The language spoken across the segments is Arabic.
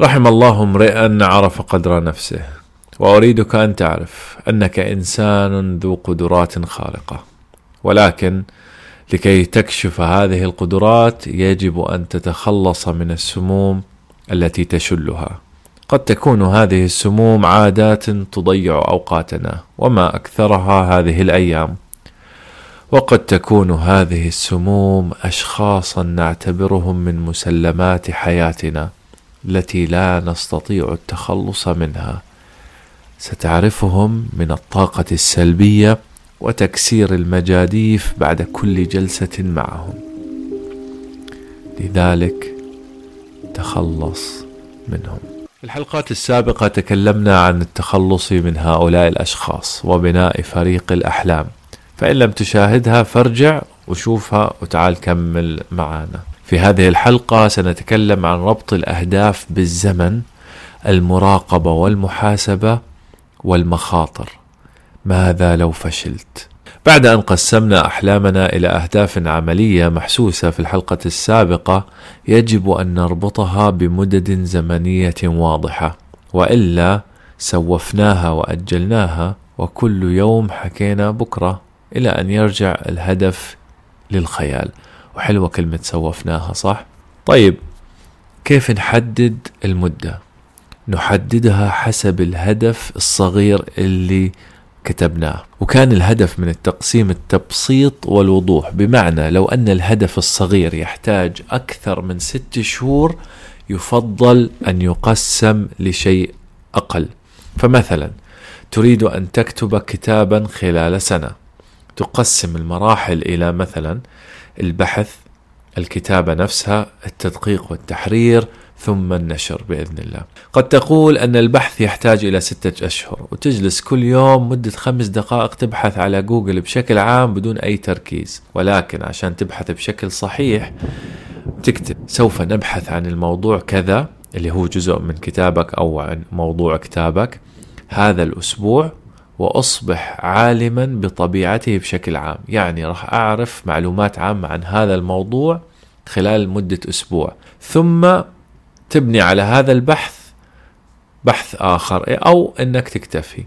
رحم الله امرئا عرف قدر نفسه وأريدك أن تعرف أنك إنسان ذو قدرات خارقة ولكن لكي تكشف هذه القدرات يجب أن تتخلص من السموم التي تشلها. قد تكون هذه السموم عادات تضيع أوقاتنا وما أكثرها هذه الأيام وقد تكون هذه السموم اشخاصا نعتبرهم من مسلمات حياتنا. التي لا نستطيع التخلص منها. ستعرفهم من الطاقة السلبية وتكسير المجاديف بعد كل جلسة معهم. لذلك تخلص منهم. في الحلقات السابقة تكلمنا عن التخلص من هؤلاء الأشخاص وبناء فريق الأحلام. فإن لم تشاهدها فارجع وشوفها وتعال كمل معنا. في هذه الحلقة سنتكلم عن ربط الأهداف بالزمن المراقبة والمحاسبة والمخاطر. ماذا لو فشلت؟ بعد أن قسمنا أحلامنا إلى أهداف عملية محسوسة في الحلقة السابقة يجب أن نربطها بمدد زمنية واضحة. وإلا سوفناها وأجلناها وكل يوم حكينا بكرة إلى أن يرجع الهدف للخيال. وحلوة كلمة سوفناها صح؟ طيب كيف نحدد المدة؟ نحددها حسب الهدف الصغير اللي كتبناه. وكان الهدف من التقسيم التبسيط والوضوح بمعنى لو أن الهدف الصغير يحتاج أكثر من ست شهور يفضل أن يقسم لشيء أقل. فمثلا تريد أن تكتب كتابا خلال سنة. تقسم المراحل إلى مثلا البحث الكتابة نفسها التدقيق والتحرير ثم النشر بإذن الله. قد تقول أن البحث يحتاج إلى ستة أشهر وتجلس كل يوم مدة خمس دقائق تبحث على جوجل بشكل عام بدون أي تركيز، ولكن عشان تبحث بشكل صحيح تكتب سوف نبحث عن الموضوع كذا اللي هو جزء من كتابك أو عن موضوع كتابك هذا الأسبوع وأصبح عالما بطبيعته بشكل عام، يعني راح أعرف معلومات عامة عن هذا الموضوع خلال مدة أسبوع، ثم تبني على هذا البحث بحث آخر أو أنك تكتفي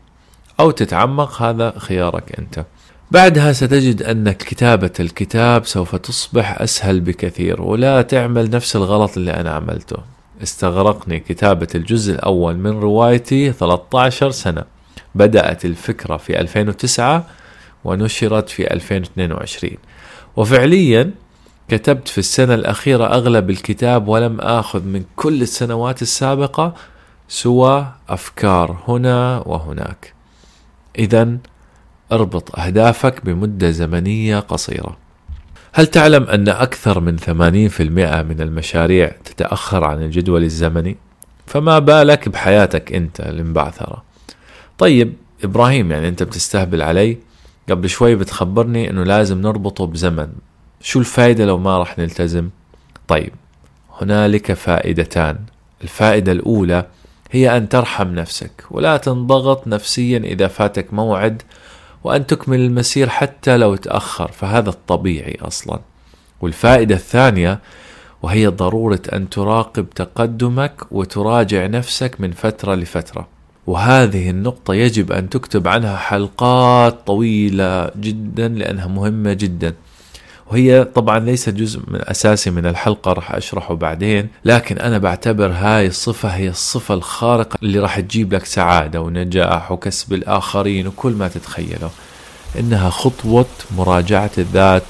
أو تتعمق هذا خيارك أنت. بعدها ستجد أن كتابة الكتاب سوف تصبح أسهل بكثير ولا تعمل نفس الغلط اللي أنا عملته. استغرقني كتابة الجزء الأول من روايتي 13 سنة. بدأت الفكرة في 2009 ونشرت في 2022 وفعليا كتبت في السنة الأخيرة أغلب الكتاب ولم آخذ من كل السنوات السابقة سوى أفكار هنا وهناك. إذا اربط أهدافك بمدة زمنية قصيرة. هل تعلم أن أكثر من 80% من المشاريع تتأخر عن الجدول الزمني؟ فما بالك بحياتك أنت المبعثرة. طيب إبراهيم يعني أنت بتستهبل علي؟ قبل شوي بتخبرني أنه لازم نربطه بزمن شو الفائدة لو ما راح نلتزم؟ طيب هنالك فائدتان الفائدة الأولى هي أن ترحم نفسك ولا تنضغط نفسيا إذا فاتك موعد وأن تكمل المسير حتى لو تأخر فهذا الطبيعي أصلا والفائدة الثانية وهي ضرورة أن تراقب تقدمك وتراجع نفسك من فترة لفترة وهذه النقطة يجب أن تكتب عنها حلقات طويلة جدا لأنها مهمة جدا. وهي طبعا ليست جزء من أساسي من الحلقة راح أشرحه بعدين. لكن أنا بعتبر هاي الصفة هي الصفة الخارقة اللي راح تجيب لك سعادة ونجاح وكسب الآخرين وكل ما تتخيله. إنها خطوة مراجعة الذات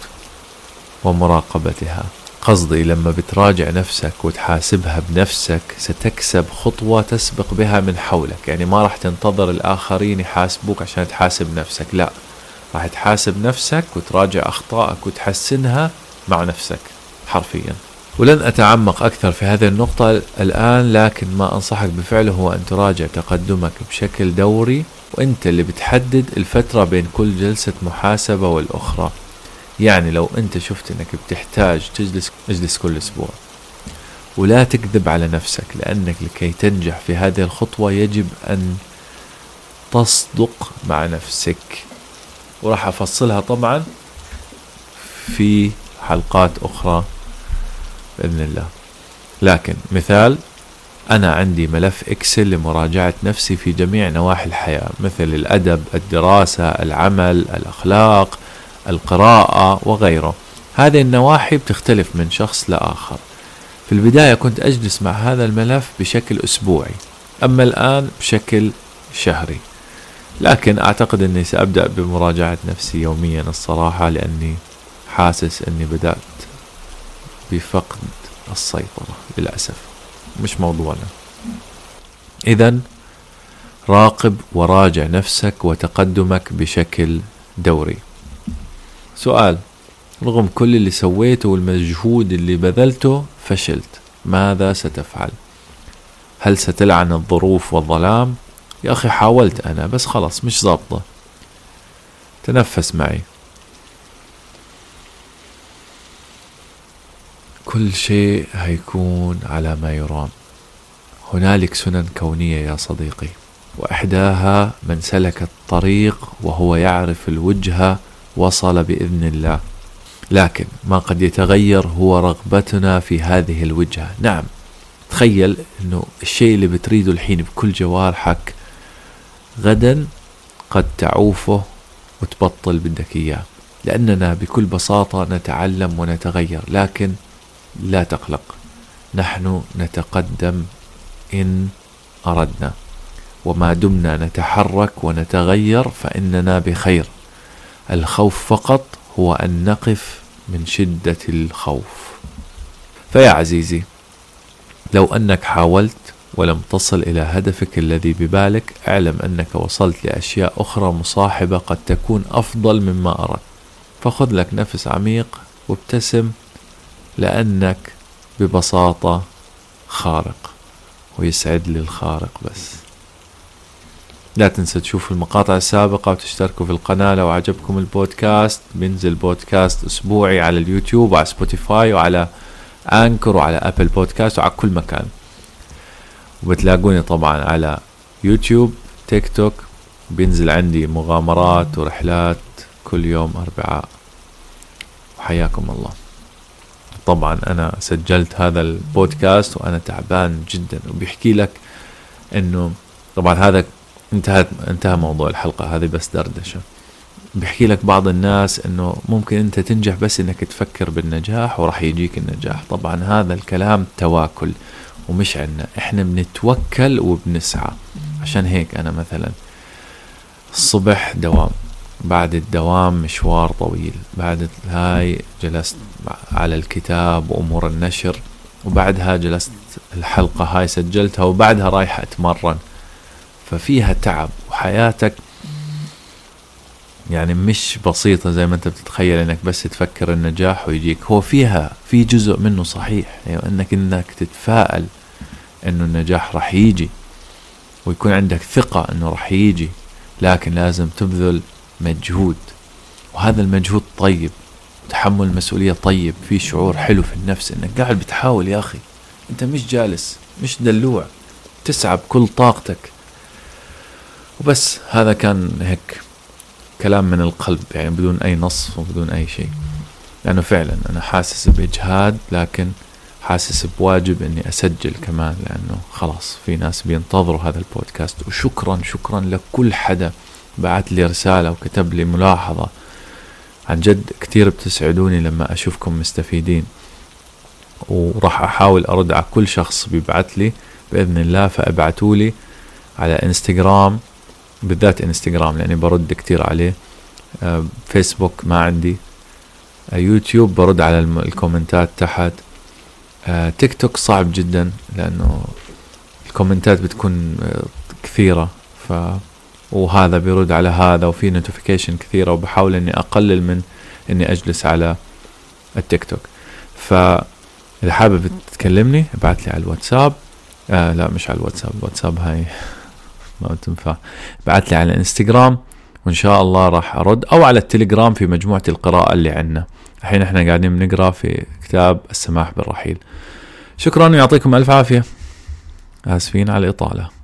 ومراقبتها. قصدي لما بتراجع نفسك وتحاسبها بنفسك ستكسب خطوة تسبق بها من حولك. يعني ما راح تنتظر الآخرين يحاسبوك عشان تحاسب نفسك لا. راح تحاسب نفسك وتراجع أخطائك وتحسنها مع نفسك حرفيا. ولن أتعمق أكثر في هذه النقطة الآن لكن ما أنصحك بفعله هو أن تراجع تقدمك بشكل دوري وأنت اللي بتحدد الفترة بين كل جلسة محاسبة والأخرى. يعني لو أنت شفت أنك بتحتاج تجلس اجلس كل أسبوع ولا تكذب على نفسك لأنك لكي تنجح في هذه الخطوة يجب أن تصدق مع نفسك. وراح أفصلها طبعا في حلقات أخرى بإذن الله. لكن مثال أنا عندي ملف إكسل لمراجعة نفسي في جميع نواحي الحياة مثل الأدب الدراسة العمل الأخلاق القراءة وغيره. هذه النواحي بتختلف من شخص لآخر. في البداية كنت أجلس مع هذا الملف بشكل أسبوعي أما الآن بشكل شهري. لكن أعتقد أني سأبدأ بمراجعة نفسي يوميا الصراحة لأني حاسس أني بدأت بفقد السيطرة للأسف. مش موضوعنا. إذا راقب وراجع نفسك وتقدمك بشكل دوري. سؤال. رغم كل اللي سويته والمجهود اللي بذلته فشلت. ماذا ستفعل؟ هل ستلعن الظروف والظلام؟ يا أخي حاولت أنا بس خلاص مش ظابطة. تنفس معي. كل شيء هيكون على ما يرام. هنالك سنن كونية يا صديقي وإحداها من سلك الطريق وهو يعرف الوجهة وصل بإذن الله. لكن ما قد يتغير هو رغبتنا في هذه الوجهة. نعم تخيل إنه الشيء اللي بتريده الحين بكل جوارحك غدا قد تعوفه وتبطل بدك إياه. لأننا بكل بساطة نتعلم ونتغير لكن لا تقلق. نحن نتقدم إن أردنا. وما دمنا نتحرك ونتغير فإننا بخير. الخوف فقط هو أن نقف من شدة الخوف. فيا عزيزي لو أنك حاولت ولم تصل إلى هدفك الذي ببالك اعلم أنك وصلت لأشياء أخرى مصاحبة قد تكون أفضل مما أردت. فخذ لك نفس عميق وابتسم لأنك ببساطة خارق ويسعد لي الخارق بس. لا تنسى تشوفوا المقاطع السابقة وتشتركوا في القناة لو عجبكم البودكاست. بينزل بودكاست أسبوعي على اليوتيوب وعلى سبوتيفاي وعلى أنكر وعلى أبل بودكاست وعلى كل مكان. وبتلاقوني طبعا على يوتيوب تيك توك. بينزل عندي مغامرات ورحلات كل يوم أربعاء وحياكم الله. طبعا أنا سجلت هذا البودكاست وأنا تعبان جدا. وبيحكي لك أنه طبعا هذا انتهت انتهى موضوع الحلقة هذه بس دردشة. بيحكي لك بعض الناس إنه ممكن أنت تنجح بس إنك تفكر بالنجاح وراح يجيك النجاح. طبعا هذا الكلام تواكل ومش عنا. إحنا بنتوكل وبنسعى. عشان هيك أنا مثلا الصبح دوام. بعد الدوام مشوار طويل. بعد هاي جلست على الكتاب وأمور النشر. وبعدها جلست الحلقة هاي سجلتها وبعدها رايح أتمرن. ففيها تعب وحياتك يعني مش بسيطة زي ما انت بتتخيل انك بس تفكر النجاح ويجيك. هو فيها في جزء منه صحيح يعني انك انك تتفائل انه النجاح راح يجي ويكون عندك ثقة انه راح يجي لكن لازم تبذل مجهود. وهذا المجهود طيب تحمل المسؤولية طيب في شعور حلو في النفس انك قاعد بتحاول يا أخي. انت مش جالس مش دلوع تسعى بكل طاقتك وبس هذا كان هيك كلام من القلب يعني بدون أي نص وبدون أي شيء. لأنه فعلا أنا حاسس بإجهاد لكن حاسس بواجب إني أسجل كمان لأنه خلاص في ناس بينتظروا هذا البودكاست. وشكرا شكرا لكل حدا بعت لي رسالة وكتب لي ملاحظة. عن جد كتير بتسعدوني لما أشوفكم مستفيدين. وراح أحاول أرد على كل شخص بيبعت لي بإذن الله فأبعتوا لي على إنستغرام بالذات انستغرام لأني برد كتير عليه. آه، فيسبوك ما عندي. آه، يوتيوب برد على ال comments تحت. آه، تيك توك صعب جدا لأنه ال comments بتكون كثيرة. ف وهذا بيرد على هذا وفي notification كثيرة وبحاول إني أقلل من إني أجلس على التيك توك ف إذا حابب تكلمني ابعث لي على الواتساب. آه لا مش على الواتساب. الواتساب هاي. ما بتنفع بعت لي على الانستغرام وإن شاء الله راح أرد. أو على التليجرام في مجموعة القراءة اللي عندنا. الحين إحنا قاعدين بنقرأ في كتاب السماح بالرحيل. شكرا ويعطيكم ألف عافية. آسفين على الإطالة.